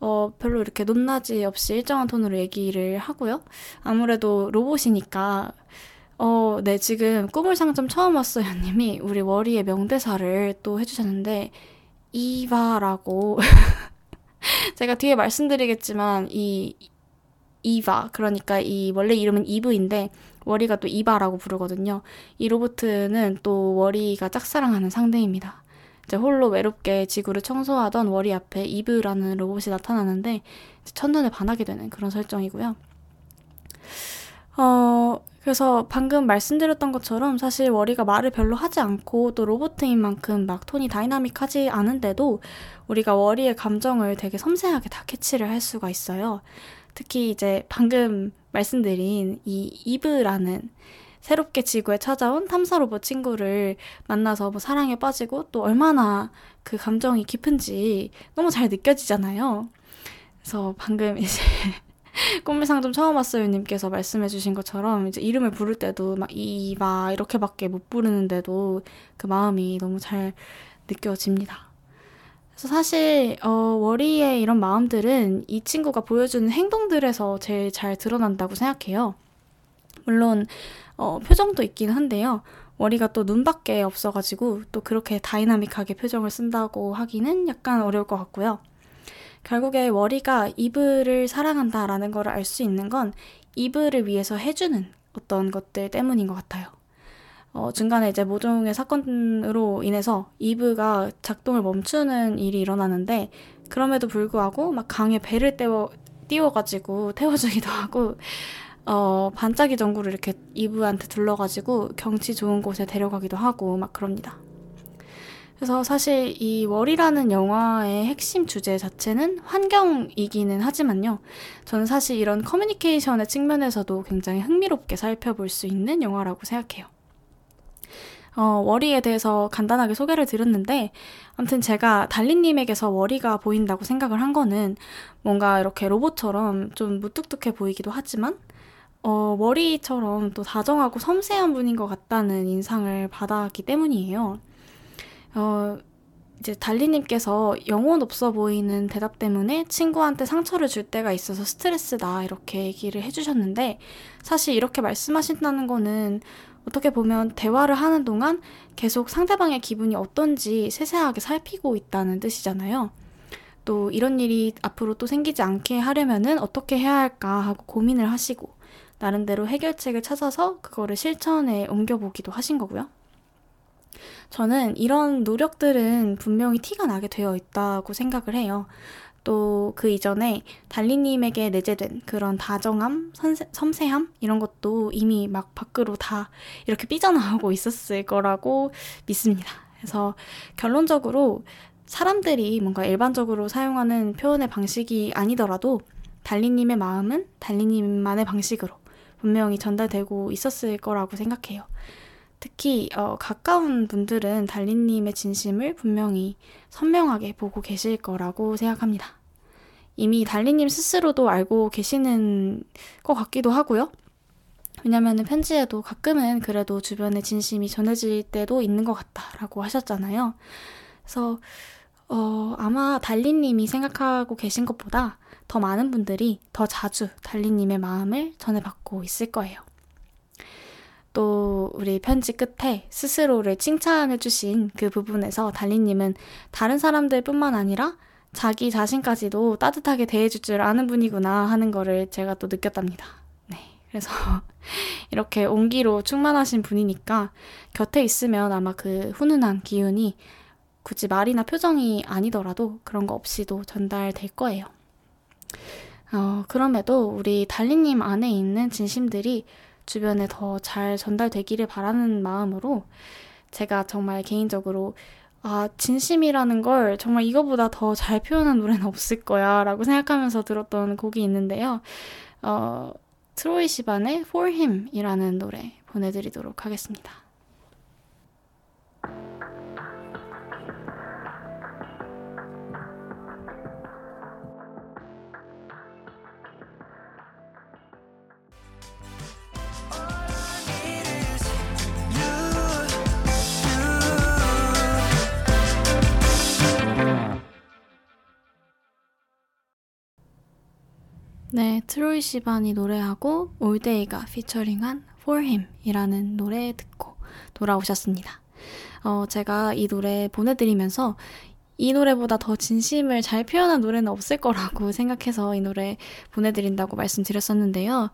어, 별로 이렇게 높낮이 없이 일정한 톤으로 얘기를 하고요. 아무래도 로봇이니까 어, 네, 지금 꿈을 상점 처음 왔어요 님이 우리 월이의 명대사를 또 해주셨는데, 이바라고. 제가 뒤에 말씀드리겠지만, 이, 이바. 그러니까 이 원래 이름은 이브인데, 월이가 또 이바라고 부르거든요. 이 로보트는 또 월이가 짝사랑하는 상대입니다. 이제 홀로 외롭게 지구를 청소하던 월이 앞에 이브라는 로봇이 나타나는데, 첫눈에 반하게 되는 그런 설정이고요. 어, 그래서 방금 말씀드렸던 것처럼 사실 월이가 말을 별로 하지 않고 또 로보트인 만큼 막 톤이 다이나믹하지 않은데도 우리가 월이의 감정을 되게 섬세하게 다 캐치를 할 수가 있어요. 특히 이제 방금 말씀드린 이 이브라는 새롭게 지구에 찾아온 탐사 로봇 친구를 만나서 뭐 사랑에 빠지고 또 얼마나 그 감정이 깊은지 너무 잘 느껴지잖아요. 그래서 방금 이제 꿈물 상점 처음 왔어요 님께서 말씀해 주신 것처럼 이제 이름을 부를 때도 막 이바 이렇게밖에 못 부르는데도 그 마음이 너무 잘 느껴집니다. 그래서 사실 어, 워리의 이런 마음들은 이 친구가 보여주는 행동들에서 제일 잘 드러난다고 생각해요. 물론 어, 표정도 있긴 한데요. 월이가 또 눈밖에 없어가지고 또 그렇게 다이나믹하게 표정을 쓴다고 하기는 약간 어려울 것 같고요. 결국에 월이가 이브를 사랑한다라는 걸 알 수 있는 건 이브를 위해서 해주는 어떤 것들 때문인 것 같아요. 어, 중간에 이제 모종의 사건으로 인해서 이브가 작동을 멈추는 일이 일어나는데 그럼에도 불구하고 막 강에 배를 태워 띄워가지고 태워주기도 하고 어, 반짝이 전구를 이렇게 이브한테 둘러가지고 경치 좋은 곳에 데려가기도 하고 막 그럽니다. 그래서 사실 이 월이라는 영화의 핵심 주제 자체는 환경이기는 하지만요. 저는 사실 이런 커뮤니케이션의 측면에서도 굉장히 흥미롭게 살펴볼 수 있는 영화라고 생각해요. 어, 월이에 대해서 간단하게 소개를 드렸는데, 아무튼 제가 달리님에게서 월이가 보인다고 생각을 한 거는 뭔가 이렇게 로봇처럼 좀 무뚝뚝해 보이기도 하지만, 어, 머리처럼 또 다정하고 섬세한 분인 것 같다는 인상을 받았기 때문이에요. 어, 이제 달리님께서 영혼 없어 보이는 대답 때문에 친구한테 상처를 줄 때가 있어서 스트레스다 이렇게 얘기를 해주셨는데 사실 이렇게 말씀하신다는 거는 어떻게 보면 대화를 하는 동안 계속 상대방의 기분이 어떤지 세세하게 살피고 있다는 뜻이잖아요. 또 이런 일이 앞으로 또 생기지 않게 하려면은 어떻게 해야 할까 하고 고민을 하시고 나름대로 해결책을 찾아서 그거를 실천에 옮겨보기도 하신 거고요. 저는 이런 노력들은 분명히 티가 나게 되어 있다고 생각을 해요. 또 그 이전에 달리님에게 내재된 그런 다정함, 선세, 섬세함 이런 것도 이미 막 밖으로 다 이렇게 삐져나오고 있었을 거라고 믿습니다. 그래서 결론적으로 사람들이 뭔가 일반적으로 사용하는 표현의 방식이 아니더라도 달리님의 마음은 달리님만의 방식으로 분명히 전달되고 있었을 거라고 생각해요. 특히 어, 가까운 분들은 달리님의 진심을 분명히 선명하게 보고 계실 거라고 생각합니다. 이미 달리님 스스로도 알고 계시는 것 같기도 하고요. 왜냐면 편지에도 가끔은 그래도 주변에 진심이 전해질 때도 있는 것 같다라고 하셨잖아요. 그래서 어, 아마 달리님이 생각하고 계신 것보다 더 많은 분들이 더 자주 달리님의 마음을 전해받고 있을 거예요. 또 우리 편지 끝에 스스로를 칭찬해 주신 그 부분에서 달리님은 다른 사람들 뿐만 아니라 자기 자신까지도 따뜻하게 대해줄 줄 아는 분이구나 하는 거를 제가 또 느꼈답니다. 네. 그래서 이렇게 온기로 충만하신 분이니까 곁에 있으면 아마 그 훈훈한 기운이 굳이 말이나 표정이 아니더라도 그런 거 없이도 전달될 거예요. 어, 그럼에도 우리 달리님 안에 있는 진심들이 주변에 더 잘 전달되기를 바라는 마음으로 제가 정말 개인적으로 아, 진심이라는 걸 정말 이거보다 더 잘 표현한 노래는 없을 거야 라고 생각하면서 들었던 곡이 있는데요. 어, 트로이 시반의 For Him 이라는 노래 보내드리도록 하겠습니다. 네, 트로이 시반이 노래하고 올데이가 피처링한 For Him 이라는 노래 듣고 돌아오셨습니다. 어, 제가 이 노래 보내드리면서 이 노래보다 더 진심을 잘 표현한 노래는 없을 거라고 생각해서 이 노래 보내드린다고 말씀드렸었는데요.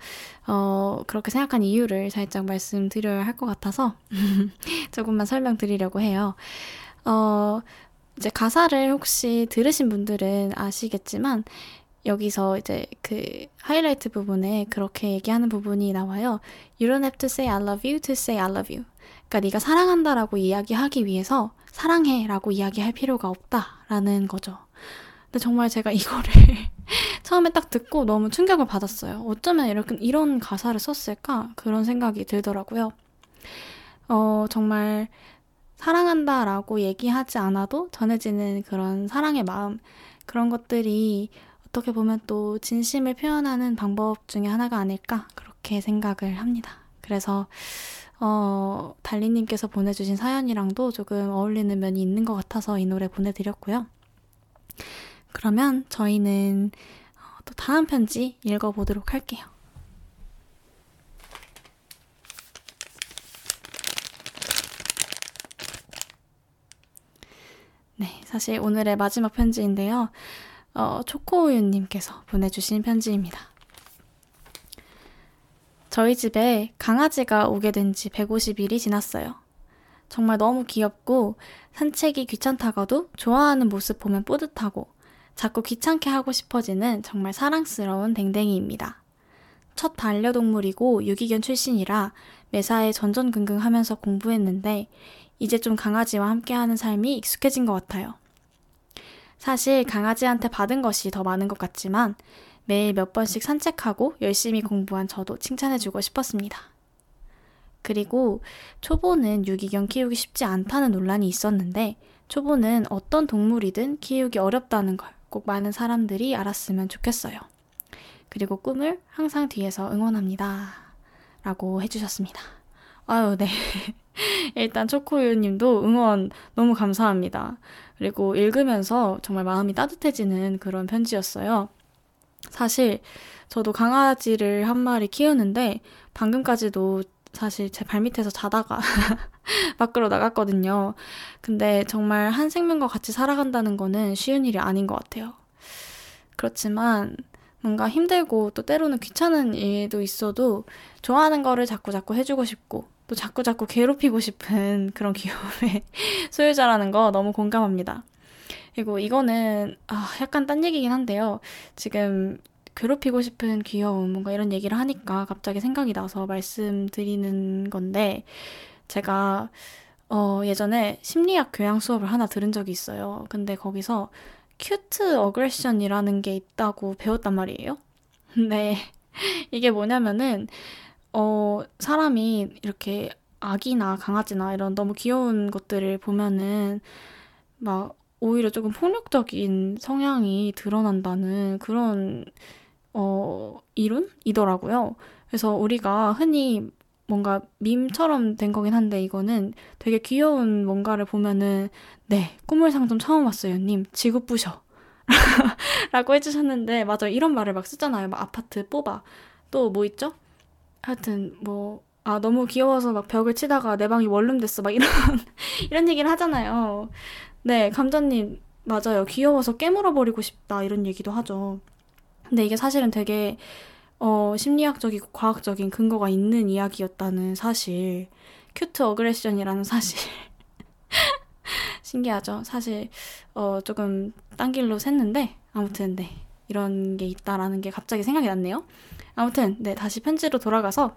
어, 그렇게 생각한 이유를 살짝 말씀드려야 할 것 같아서 조금만 설명드리려고 해요. 어, 이제 가사를 혹시 들으신 분들은 아시겠지만 여기서 이제 그 하이라이트 부분에 그렇게 얘기하는 부분이 나와요. You don't have to say I love you to say I love you. 그러니까 네가 사랑한다라고 이야기하기 위해서 사랑해라고 이야기할 필요가 없다라는 거죠. 근데 정말 제가 이거를 처음에 딱 듣고 너무 충격을 받았어요. 어쩌면 이렇게 이런 가사를 썼을까 그런 생각이 들더라고요. 어 정말 사랑한다라고 얘기하지 않아도 전해지는 그런 사랑의 마음 그런 것들이 어떻게 보면 또 진심을 표현하는 방법 중에 하나가 아닐까 그렇게 생각을 합니다. 그래서 어, 달리님께서 보내주신 사연이랑도 조금 어울리는 면이 있는 것 같아서 이 노래 보내드렸고요. 그러면 저희는 어, 또 다음 편지 읽어보도록 할게요. 네, 사실 오늘의 마지막 편지인데요. 어, 초코우유님께서 보내주신 편지입니다. 저희 집에 강아지가 오게 된 지 150일이 지났어요. 정말 너무 귀엽고 산책이 귀찮다가도 좋아하는 모습 보면 뿌듯하고 자꾸 귀찮게 하고 싶어지는 정말 사랑스러운 댕댕이입니다. 첫 반려동물이고 유기견 출신이라 매사에 전전긍긍 하면서 공부했는데 이제 좀 강아지와 함께하는 삶이 익숙해진 것 같아요. 사실 강아지한테 받은 것이 더 많은 것 같지만 매일 몇 번씩 산책하고 열심히 공부한 저도 칭찬해주고 싶었습니다. 그리고 초보는 유기견 키우기 쉽지 않다는 논란이 있었는데 초보는 어떤 동물이든 키우기 어렵다는 걸 꼭 많은 사람들이 알았으면 좋겠어요. 그리고 꿈을 항상 뒤에서 응원합니다. 라고 해주셨습니다. 아유, 네. 일단 초코우유 님도 응원 너무 감사합니다. 그리고 읽으면서 정말 마음이 따뜻해지는 그런 편지였어요. 사실 저도 강아지를 한 마리 키우는데 방금까지도 사실 제 발밑에서 자다가 밖으로 나갔거든요. 근데 정말 한 생명과 같이 살아간다는 거는 쉬운 일이 아닌 것 같아요. 그렇지만 뭔가 힘들고 또 때로는 귀찮은 일도 있어도 좋아하는 거를 자꾸 자꾸 해주고 싶고 또 자꾸 자꾸 괴롭히고 싶은 그런 귀여움의 소유자라는 거 너무 공감합니다. 그리고 이거는 아, 약간 딴 얘기긴 한데요. 지금 괴롭히고 싶은 귀여움 뭔가 이런 얘기를 하니까 갑자기 생각이 나서 말씀드리는 건데 제가 어, 예전에 심리학 교양 수업을 하나 들은 적이 있어요. 근데 거기서 큐트 어그레션이라는 게 있다고 배웠단 말이에요. 근데 이게 뭐냐면은 어, 사람이 이렇게 아기나 강아지나 이런 너무 귀여운 것들을 보면은 막 오히려 조금 폭력적인 성향이 드러난다는 그런 어, 이론이더라고요. 그래서 우리가 흔히 뭔가 밈처럼 된 거긴 한데 이거는 되게 귀여운 뭔가를 보면은 네 꿈을 상좀 처음 왔어요 님. 지구 부셔. 라고 해주셨는데 맞아. 이런 말을 막 쓰잖아요. 막 아파트 뽑아. 또 뭐 있죠 하여튼 뭐 아 너무 귀여워서 막 벽을 치다가 내 방이 원룸 됐어 막 이런 이런 얘기를 하잖아요. 네 감자님 맞아요 귀여워서 깨물어 버리고 싶다 이런 얘기도 하죠. 근데 이게 사실은 되게 어, 심리학적이고 과학적인 근거가 있는 이야기였다는 사실, cute aggression이라는 사실. 신기하죠. 사실 어 조금 딴 길로 샜는데 아무튼 네 이런 게 있다라는 게 갑자기 생각이 났네요. 아무튼 네 다시 편지로 돌아가서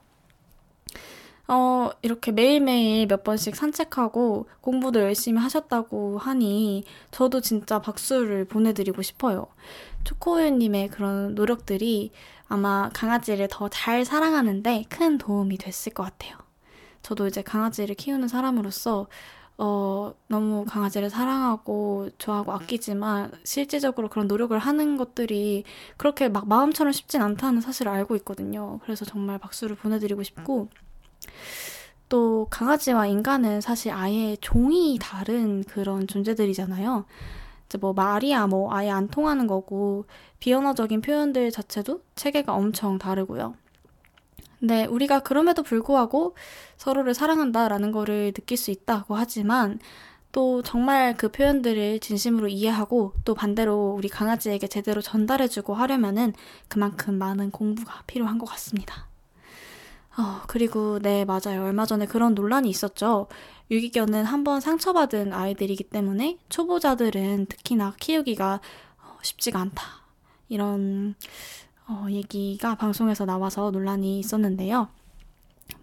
어, 이렇게 매일매일 몇 번씩 산책하고 공부도 열심히 하셨다고 하니 저도 진짜 박수를 보내드리고 싶어요. 초코우유님의 그런 노력들이 아마 강아지를 더 잘 사랑하는데 큰 도움이 됐을 것 같아요. 저도 이제 강아지를 키우는 사람으로서 어, 너무 강아지를 사랑하고 좋아하고 아끼지만 실질적으로 그런 노력을 하는 것들이 그렇게 막 마음처럼 쉽진 않다는 사실을 알고 있거든요. 그래서 정말 박수를 보내드리고 싶고 또 강아지와 인간은 사실 아예 종이 다른 그런 존재들이잖아요. 이제 뭐 말이야 뭐 아예 안 통하는 거고 비언어적인 표현들 자체도 체계가 엄청 다르고요. 근데 우리가 그럼에도 불구하고 서로를 사랑한다라는 거를 느낄 수 있다고 하지만 또 정말 그 표현들을 진심으로 이해하고 또 반대로 우리 강아지에게 제대로 전달해주고 하려면은 그만큼 많은 공부가 필요한 것 같습니다. 어, 그리고 네, 맞아요. 얼마 전에 그런 논란이 있었죠. 유기견은 한번 상처받은 아이들이기 때문에 초보자들은 특히나 키우기가 어, 쉽지가 않다. 이런 어, 얘기가 방송에서 나와서 논란이 있었는데요.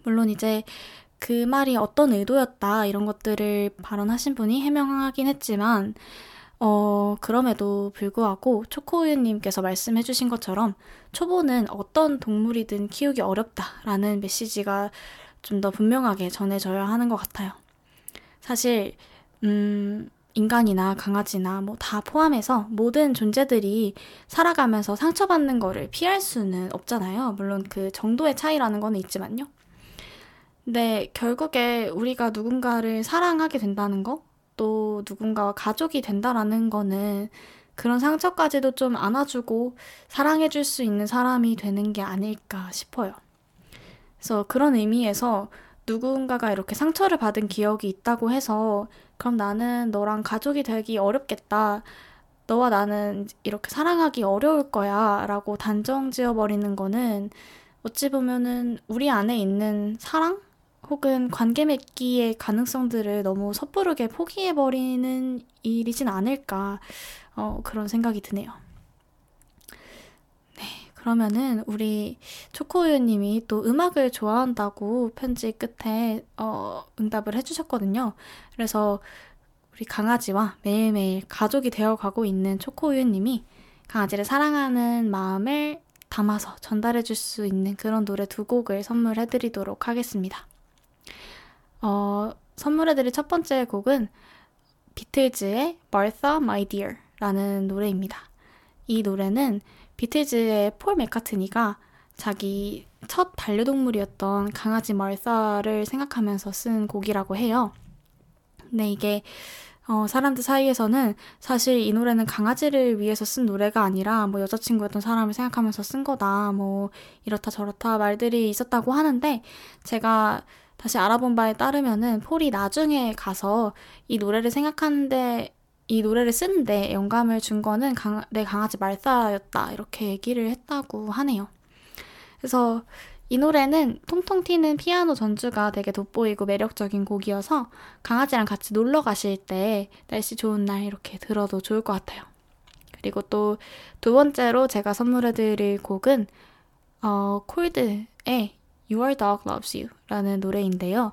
물론 이제 그 말이 어떤 의도였다 이런 것들을 발언하신 분이 해명하긴 했지만 어, 그럼에도 불구하고 초코우유님께서 말씀해주신 것처럼 초보는 어떤 동물이든 키우기 어렵다라는 메시지가 좀 더 분명하게 전해져야 하는 것 같아요. 사실, 음, 인간이나 강아지나 뭐 다 포함해서 모든 존재들이 살아가면서 상처받는 거를 피할 수는 없잖아요. 물론 그 정도의 차이라는 거는 있지만요. 근데 결국에 우리가 누군가를 사랑하게 된다는 거, 또 누군가와 가족이 된다라는 거는 그런 상처까지도 좀 안아주고 사랑해줄 수 있는 사람이 되는 게 아닐까 싶어요. 그래서 그런 의미에서 누군가가 이렇게 상처를 받은 기억이 있다고 해서 그럼 나는 너랑 가족이 되기 어렵겠다. 너와 나는 이렇게 사랑하기 어려울 거야. 라고 단정 지어버리는 거는 어찌 보면은 우리 안에 있는 사랑? 혹은 관계 맺기의 가능성들을 너무 섣부르게 포기해버리는 일이진 않을까, 어, 그런 생각이 드네요. 네, 그러면은 우리 초코우유님이 또 음악을 좋아한다고 편지 끝에, 어, 응답을 해주셨거든요. 그래서 우리 강아지와 매일매일 가족이 되어가고 있는 초코우유님이 강아지를 사랑하는 마음을 담아서 전달해줄 수 있는 그런 노래 두 곡을 선물해드리도록 하겠습니다. 어, 선물해드릴 첫 번째 곡은 비틀즈의 Martha My Dear 라는 노래입니다. 이 노래는 비틀즈의 폴 맥카트니가 자기 첫 반려동물이었던 강아지 말사를 생각하면서 쓴 곡이라고 해요. 근데 이게 어, 사람들 사이에서는 사실 이 노래는 강아지를 위해서 쓴 노래가 아니라 뭐 여자친구였던 사람을 생각하면서 쓴 거다. 뭐 이렇다 저렇다 말들이 있었다고 하는데 제가 다시 알아본 바에 따르면은 폴이 나중에 가서 이 노래를 생각하는데 이 노래를 쓰는데 영감을 준 거는 강, 내 강아지 말사였다 이렇게 얘기를 했다고 하네요. 그래서 이 노래는 통통 튀는 피아노 전주가 되게 돋보이고 매력적인 곡이어서 강아지랑 같이 놀러 가실 때 날씨 좋은 날 이렇게 들어도 좋을 것 같아요. 그리고 또 두 번째로 제가 선물해드릴 곡은 어, 콜드의 Your Dog Loves You 라는 노래인데요.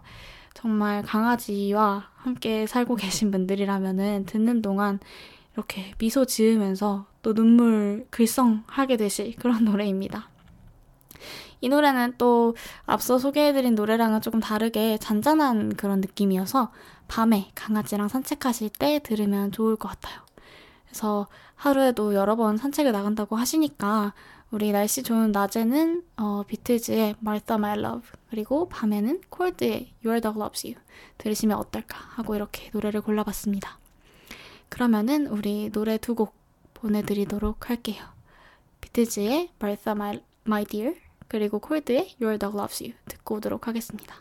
정말 강아지와 함께 살고 계신 분들이라면은 듣는 동안 이렇게 미소 지으면서 또 눈물 글썽하게 되실 그런 노래입니다. 이 노래는 또 앞서 소개해드린 노래랑은 조금 다르게 잔잔한 그런 느낌이어서 밤에 강아지랑 산책하실 때 들으면 좋을 것 같아요. 그래서 하루에도 여러 번 산책을 나간다고 하시니까 우리 날씨 좋은 낮에는 어, 비틀즈의 Martha My Love 그리고 밤에는 콜드의 Your Dog Loves You 들으시면 어떨까 하고 이렇게 노래를 골라봤습니다. 그러면은 우리 노래 두 곡 보내드리도록 할게요. 비틀즈의 Martha My, My Dear 그리고 콜드의 Your Dog Loves You 듣고 오도록 하겠습니다.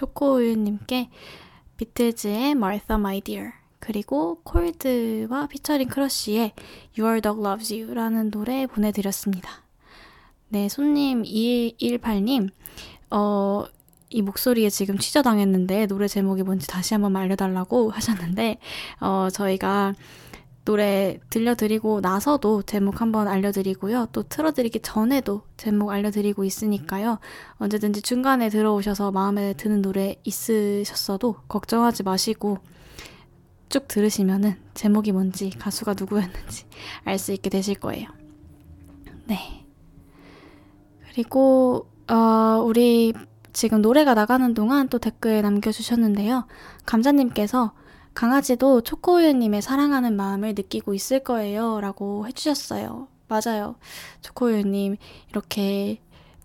초코우유님께 비틀즈의 Martha My Dear 그리고 콜드와 피처링 크러쉬의 Your Dog Loves You라는 노래 보내드렸습니다. 네, 손님 218님, 어, 이 목소리에 지금 취저당했는데 노래 제목이 뭔지 다시 한번 알려달라고 하셨는데, 어, 저희가 노래 들려드리고 나서도 제목 한번 알려드리고요. 또 틀어드리기 전에도 제목 알려드리고 있으니까요. 언제든지 중간에 들어오셔서 마음에 드는 노래 있으셨어도 걱정하지 마시고 쭉 들으시면은 제목이 뭔지 가수가 누구였는지 알 수 있게 되실 거예요. 네. 그리고 어, 우리 지금 노래가 나가는 동안 또 댓글 남겨주셨는데요. 감자님께서 강아지도 초코우유님의 사랑하는 마음을 느끼고 있을 거예요. 라고 해주셨어요. 맞아요. 초코우유님, 이렇게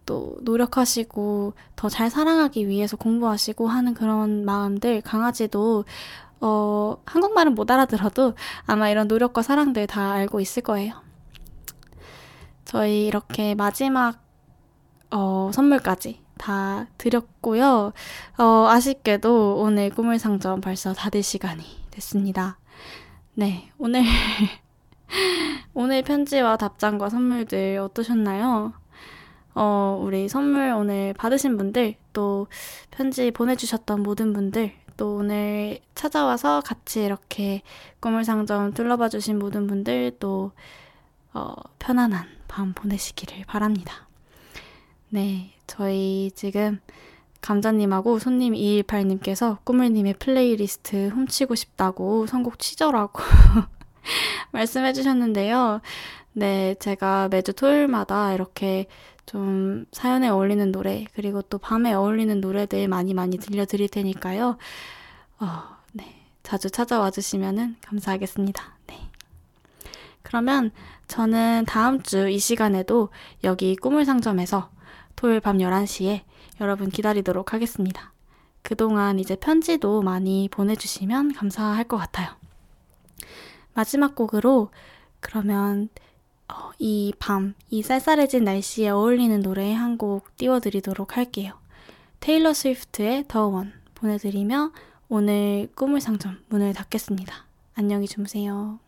또 노력하시고 더 잘 사랑하기 위해서 공부하시고 하는 그런 마음들 강아지도 어, 한국말은 못 알아들어도 아마 이런 노력과 사랑들 다 알고 있을 거예요. 저희 이렇게 마지막 어, 선물까지 다 드렸고요. 어, 아쉽게도 오늘 꿈을 상점 벌써 닫을 시간이 됐습니다. 네, 오늘 오늘 편지와 답장과 선물들 어떠셨나요? 어, 우리 선물 오늘 받으신 분들, 또 편지 보내주셨던 모든 분들, 또 오늘 찾아와서 같이 이렇게 꾸물 상점 둘러봐 주신 모든 분들, 또, 어, 편안한 밤 보내시기를 바랍니다. 네, 저희 지금 감자님하고 손님 218님께서 꾸물님의 플레이리스트 훔치고 싶다고 선곡 취저라고 말씀해 주셨는데요. 네, 제가 매주 토요일마다 이렇게 좀 사연에 어울리는 노래, 그리고 또 밤에 어울리는 노래들 많이 많이 들려드릴 테니까요. 어, 네. 자주 찾아와 주시면 감사하겠습니다. 네. 그러면 저는 다음 주 이 시간에도 여기 꿈을 상점에서 토요일 밤 11시에 여러분 기다리도록 하겠습니다. 그동안 이제 편지도 많이 보내주시면 감사할 것 같아요. 마지막 곡으로 그러면 어, 이 밤, 이 쌀쌀해진 날씨에 어울리는 노래 한 곡 띄워드리도록 할게요. 테일러 스위프트의 더 원 보내드리며 오늘 꿈을 상점 문을 닫겠습니다. 안녕히 주무세요.